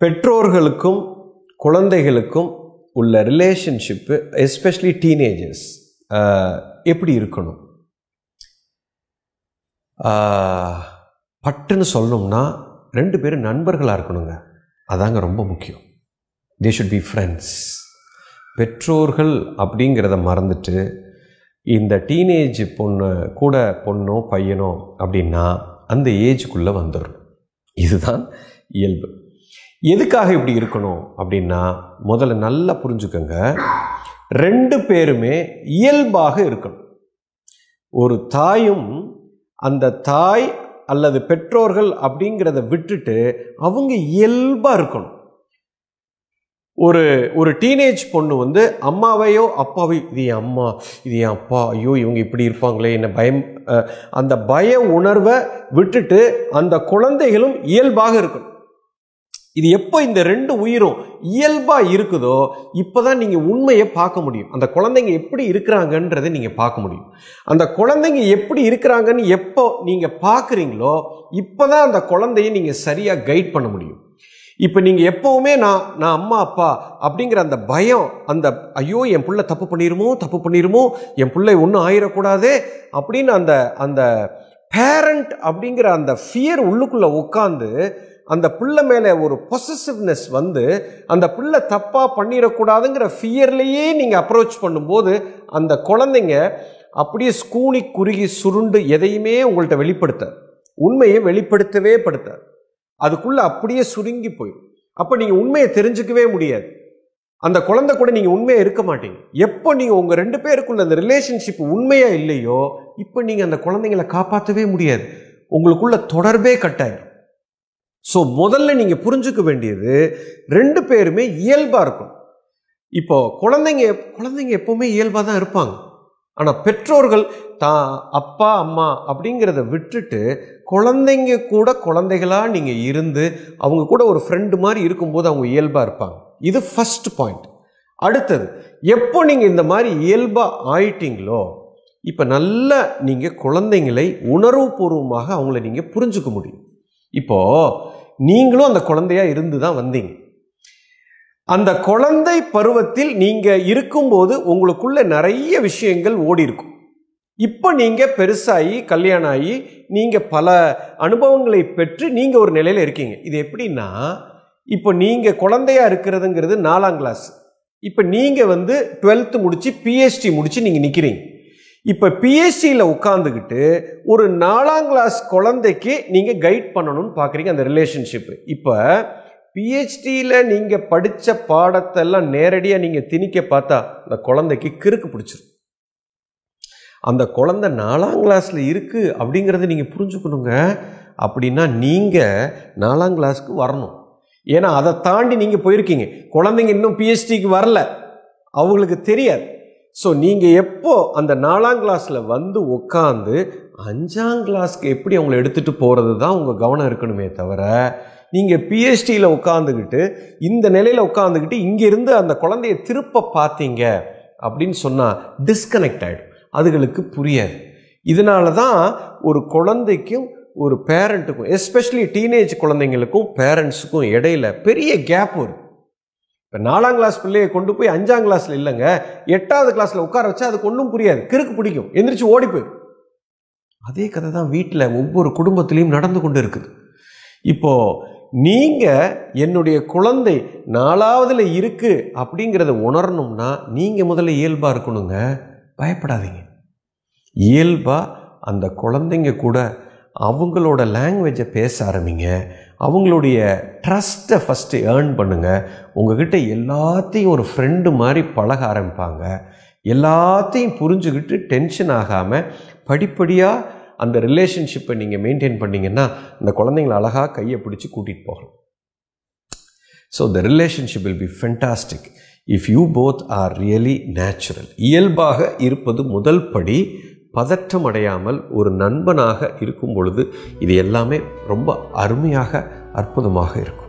பெற்றோர்களுக்கும் குழந்தைகளுக்கும் உள்ள ரிலேஷன்ஷிப்பு எஸ்பெஷலி டீனேஜர்ஸ் எப்படி இருக்கணும்? பட்டுன்னு சொல்லணும்னா ரெண்டு பேரும் நண்பர்களாக இருக்கணுங்க. அதாங்க ரொம்ப முக்கியம். தே ஷுட் பி ஃப்ரெண்ட்ஸ் பெற்றோர்கள் அப்படிங்கிறத மறந்துட்டு இந்த டீனேஜ் பொண்ணு கூட பொண்ணோ பையனோ அப்படின்னா அந்த ஏஜுக்குள்ளே வந்துடும் இதுதான் இயல்பு. எதுக்காக இப்படி இருக்கணும் அப்படின்னா முதல்ல நல்லா புரிஞ்சுக்கோங்க. ரெண்டு பேருமே இயல்பாக இருக்கணும். ஒரு தாயும் அந்த தாய் அல்லது பெற்றோர்கள் அப்படிங்கிறத விட்டுட்டு அவங்க இயல்பாக இருக்கணும். ஒரு ஒரு டீனேஜ் பொண்ணு வந்து அம்மாவையோ அப்பாவையோ இது என் அம்மா இது என் அப்பா ஐயோ இவங்க இப்படி இருப்பாங்களே என்ன பயம் அந்த பய உணர்வை விட்டுட்டு அந்த குழந்தைகளும் இயல்பாக இருக்கணும். இது எப்போ இந்த ரெண்டு உயிரும் இயல்பாக இருக்குதோ இப்போ தான் நீங்கள் உண்மையை பார்க்க முடியும். அந்த குழந்தைங்க எப்படி இருக்கிறாங்கன்றதை நீங்கள் பார்க்க முடியும். அந்த குழந்தைங்க எப்படி இருக்கிறாங்கன்னு எப்போ நீங்கள் பார்க்குறீங்களோ இப்போ தான் அந்த குழந்தைய நீங்கள் சரியாக கைட் பண்ண முடியும். இப்போ நீங்கள் எப்போவுமே நான் நான் அம்மா அப்பா அப்படிங்கிற அந்த பயம் அந்த ஐயோ என் பிள்ளை தப்பு பண்ணிடுமோ தப்பு பண்ணிடுமோ என் பிள்ளை ஒன்றும் ஆயிடக்கூடாதே அப்படின்னு அந்த அந்த பேரண்ட் அப்படிங்கிற அந்த ஃபியர் உள்ளுக்குள்ளே உட்காந்து அந்த பிள்ளை மேலே ஒரு பொசசிவ்னஸ் வந்து அந்த பிள்ளை தப்பாக பண்ணிடக்கூடாதுங்கிற ஃபியர்லேயே நீங்கள் அப்ரோச் பண்ணும்போது அந்த குழந்தைங்க அப்படியே ஸ்கூனி குறுகி சுருண்டு எதையுமே உங்கள்கிட்ட வெளிப்படுத்த உண்மையை வெளிப்படுத்தவே படுத்த அதுக்குள்ளே அப்படியே சுருங்கி போயிடும். அப்போ நீங்கள் உண்மையை தெரிஞ்சுக்கவே முடியாது. அந்த குழந்தை கூட நீங்கள் உண்மையாக இருக்க மாட்டீங்க. எப்போ நீங்கள் உங்கள் ரெண்டு பேருக்குள்ள அந்த ரிலேஷன்ஷிப் உண்மையாக இல்லையோ இப்போ நீங்கள் அந்த குழந்தைங்களை காப்பாற்றவே முடியாது. உங்களுக்குள்ள தொடர்பே கட்டாயிரும். ஸோ முதல்ல நீங்கள் புரிஞ்சுக்க வேண்டியது ரெண்டு பேருமே இயல்பாக இருக்கும் இப்போ குழந்தைங்க குழந்தைங்க எப்போவுமே இயல்பாக தான் இருப்பாங்க. ஆனால் பெற்றோர்கள் தான் அப்பா அம்மா அப்படிங்கிறத விட்டுட்டு குழந்தைங்க கூட குழந்தைகளாக நீங்கள் இருந்து அவங்க கூட ஒரு ஃப்ரெண்டு மாதிரி இருக்கும்போது அவங்க இயல்பாக இருப்பாங்க. இது ஃபஸ்ட் பாயிண்ட் அடுத்தது எப்போ நீங்கள் இந்த மாதிரி இயல்பாக ஆயிட்டீங்களோ இப்போ நல்லா நீங்கள் குழந்தைங்களை உணர்வுபூர்வமாக அவங்கள நீங்கள் புரிஞ்சுக்க முடியும். இப்போது நீங்களும் அந்த குழந்தையா இருந்து தான் வந்தீங்க. அந்த குழந்தை பருவத்தில் நீங்கள் இருக்கும்போது உங்களுக்குள்ள நிறைய விஷயங்கள் ஓடி இருக்கும். இப்போ நீங்கள் பெருசாகி கல்யாணம் ஆகி நீங்கள் பல அனுபவங்களை பெற்று நீங்கள் ஒரு நிலையில் இருக்கீங்க. இது எப்படின்னா இப்போ நீங்கள் குழந்தையா இருக்கிறதுங்கிறது நாலாம் கிளாஸ் இப்போ நீங்கள் வந்து டுவெல்த்து முடித்து பிஹெச்டி முடித்து நீங்கள் நிற்கிறீங்க இப்போ பிஎஸ்சியில் உட்காந்துக்கிட்டு ஒரு நாலாம் கிளாஸ் குழந்தைக்கு நீங்கள் கைட் பண்ணணும்னு பார்க்குறீங்க அந்த ரிலேஷன்ஷிப்பு இப்போ பிஹெச்டியில் நீங்கள் படித்த பாடத்தெல்லாம் நேரடியாக நீங்கள் திணிக்க பார்த்தா அந்த குழந்தைக்கு கிறுக்கு பிடிச்சிரும். அந்த குழந்தை நாலாம் கிளாஸில் இருக்குது அப்படிங்கிறத நீங்கள் புரிஞ்சுக்கணுங்க. அப்படின்னா நீங்கள் நாலாம் கிளாஸ்க்கு வரணும். ஏன்னா அதை தாண்டி நீங்கள் போயிருக்கீங்க. குழந்தைங்க இன்னும் பிஹெச்டிக்கு வரல. அவங்களுக்கு தெரியாது. ஸோ நீங்கள் எப்போ அந்த நாலாம் கிளாஸில் வந்து உட்காந்து அஞ்சாம் கிளாஸ்க்கு எப்படி அவங்கள எடுத்துகிட்டு போகிறது தான் உங்கள் கவனம் இருக்கணுமே தவிர நீங்கள் பிஹெச்டியில் உட்காந்துக்கிட்டு இந்த நிலையில் உட்காந்துக்கிட்டு இங்கேருந்து அந்த குழந்தைய திருப்ப பார்த்தீங்க அப்படின்னு சொன்னால் டிஸ்கனெக்ட் ஆகிடும் அதுகளுக்கு புரியாது. இதனால தான் ஒரு குழந்தைக்கும் ஒரு பேரண்ட்டுக்கும் எஸ்பெஷலி டீனேஜ் குழந்தைங்களுக்கும் பேரண்ட்ஸுக்கும் இடையில பெரிய கேப் வரும் இப்போ நாலாம் கிளாஸ் பிள்ளையை கொண்டு போய் அஞ்சாம் கிளாஸில் இல்லைங்க. எட்டாவது கிளாஸில் உட்கார வச்சா அதுக்கு ஒன்றும் புரியாது. கிறுக்கு பிடிக்கும். எந்திரிச்சு ஓடி அதே கதை தான் வீட்டில் ஒவ்வொரு குடும்பத்திலையும் நடந்து கொண்டு இருக்குது. இப்போ நீங்கள் என்னுடைய குழந்தை நாலாவதில் இருக்குது அப்படிங்கிறத உணரணும்னா நீங்கள் முதல்ல இயல்பாக இருக்கணுங்க. பயப்படாதீங்க. இயல்பாக அந்த குழந்தைங்க கூட அவங்களோட லாங்குவேஜை பேச ஆரம்பிங்க. அவங்களுடைய ட்ரஸ்ட்டை ஃபஸ்ட்டு ஏர்ன் பண்ணுங்கள் உங்ககிட்ட எல்லாத்தையும் ஒரு ஃப்ரெண்டு மாதிரி பழக ஆரம்பிப்பாங்க. எல்லாத்தையும் புரிஞ்சுக்கிட்டு டென்ஷன் ஆகாமல் படிப்படியாக அந்த ரிலேஷன்ஷிப்பை நீங்கள் மெயின்டைன் பண்ணிங்கன்னா அந்த குழந்தைங்களை அழகாக கையை பிடிச்சி கூட்டிகிட்டு போகலாம். So the relationship will be fantastic if you both are really natural இயல்பாக இருப்பது முதல் படி பதற்றம் அடையாமல் ஒரு நண்பனாக இருக்கும் பொழுது இது எல்லாமே ரொம்ப அருமையாக அற்புதமாக இருக்கும்.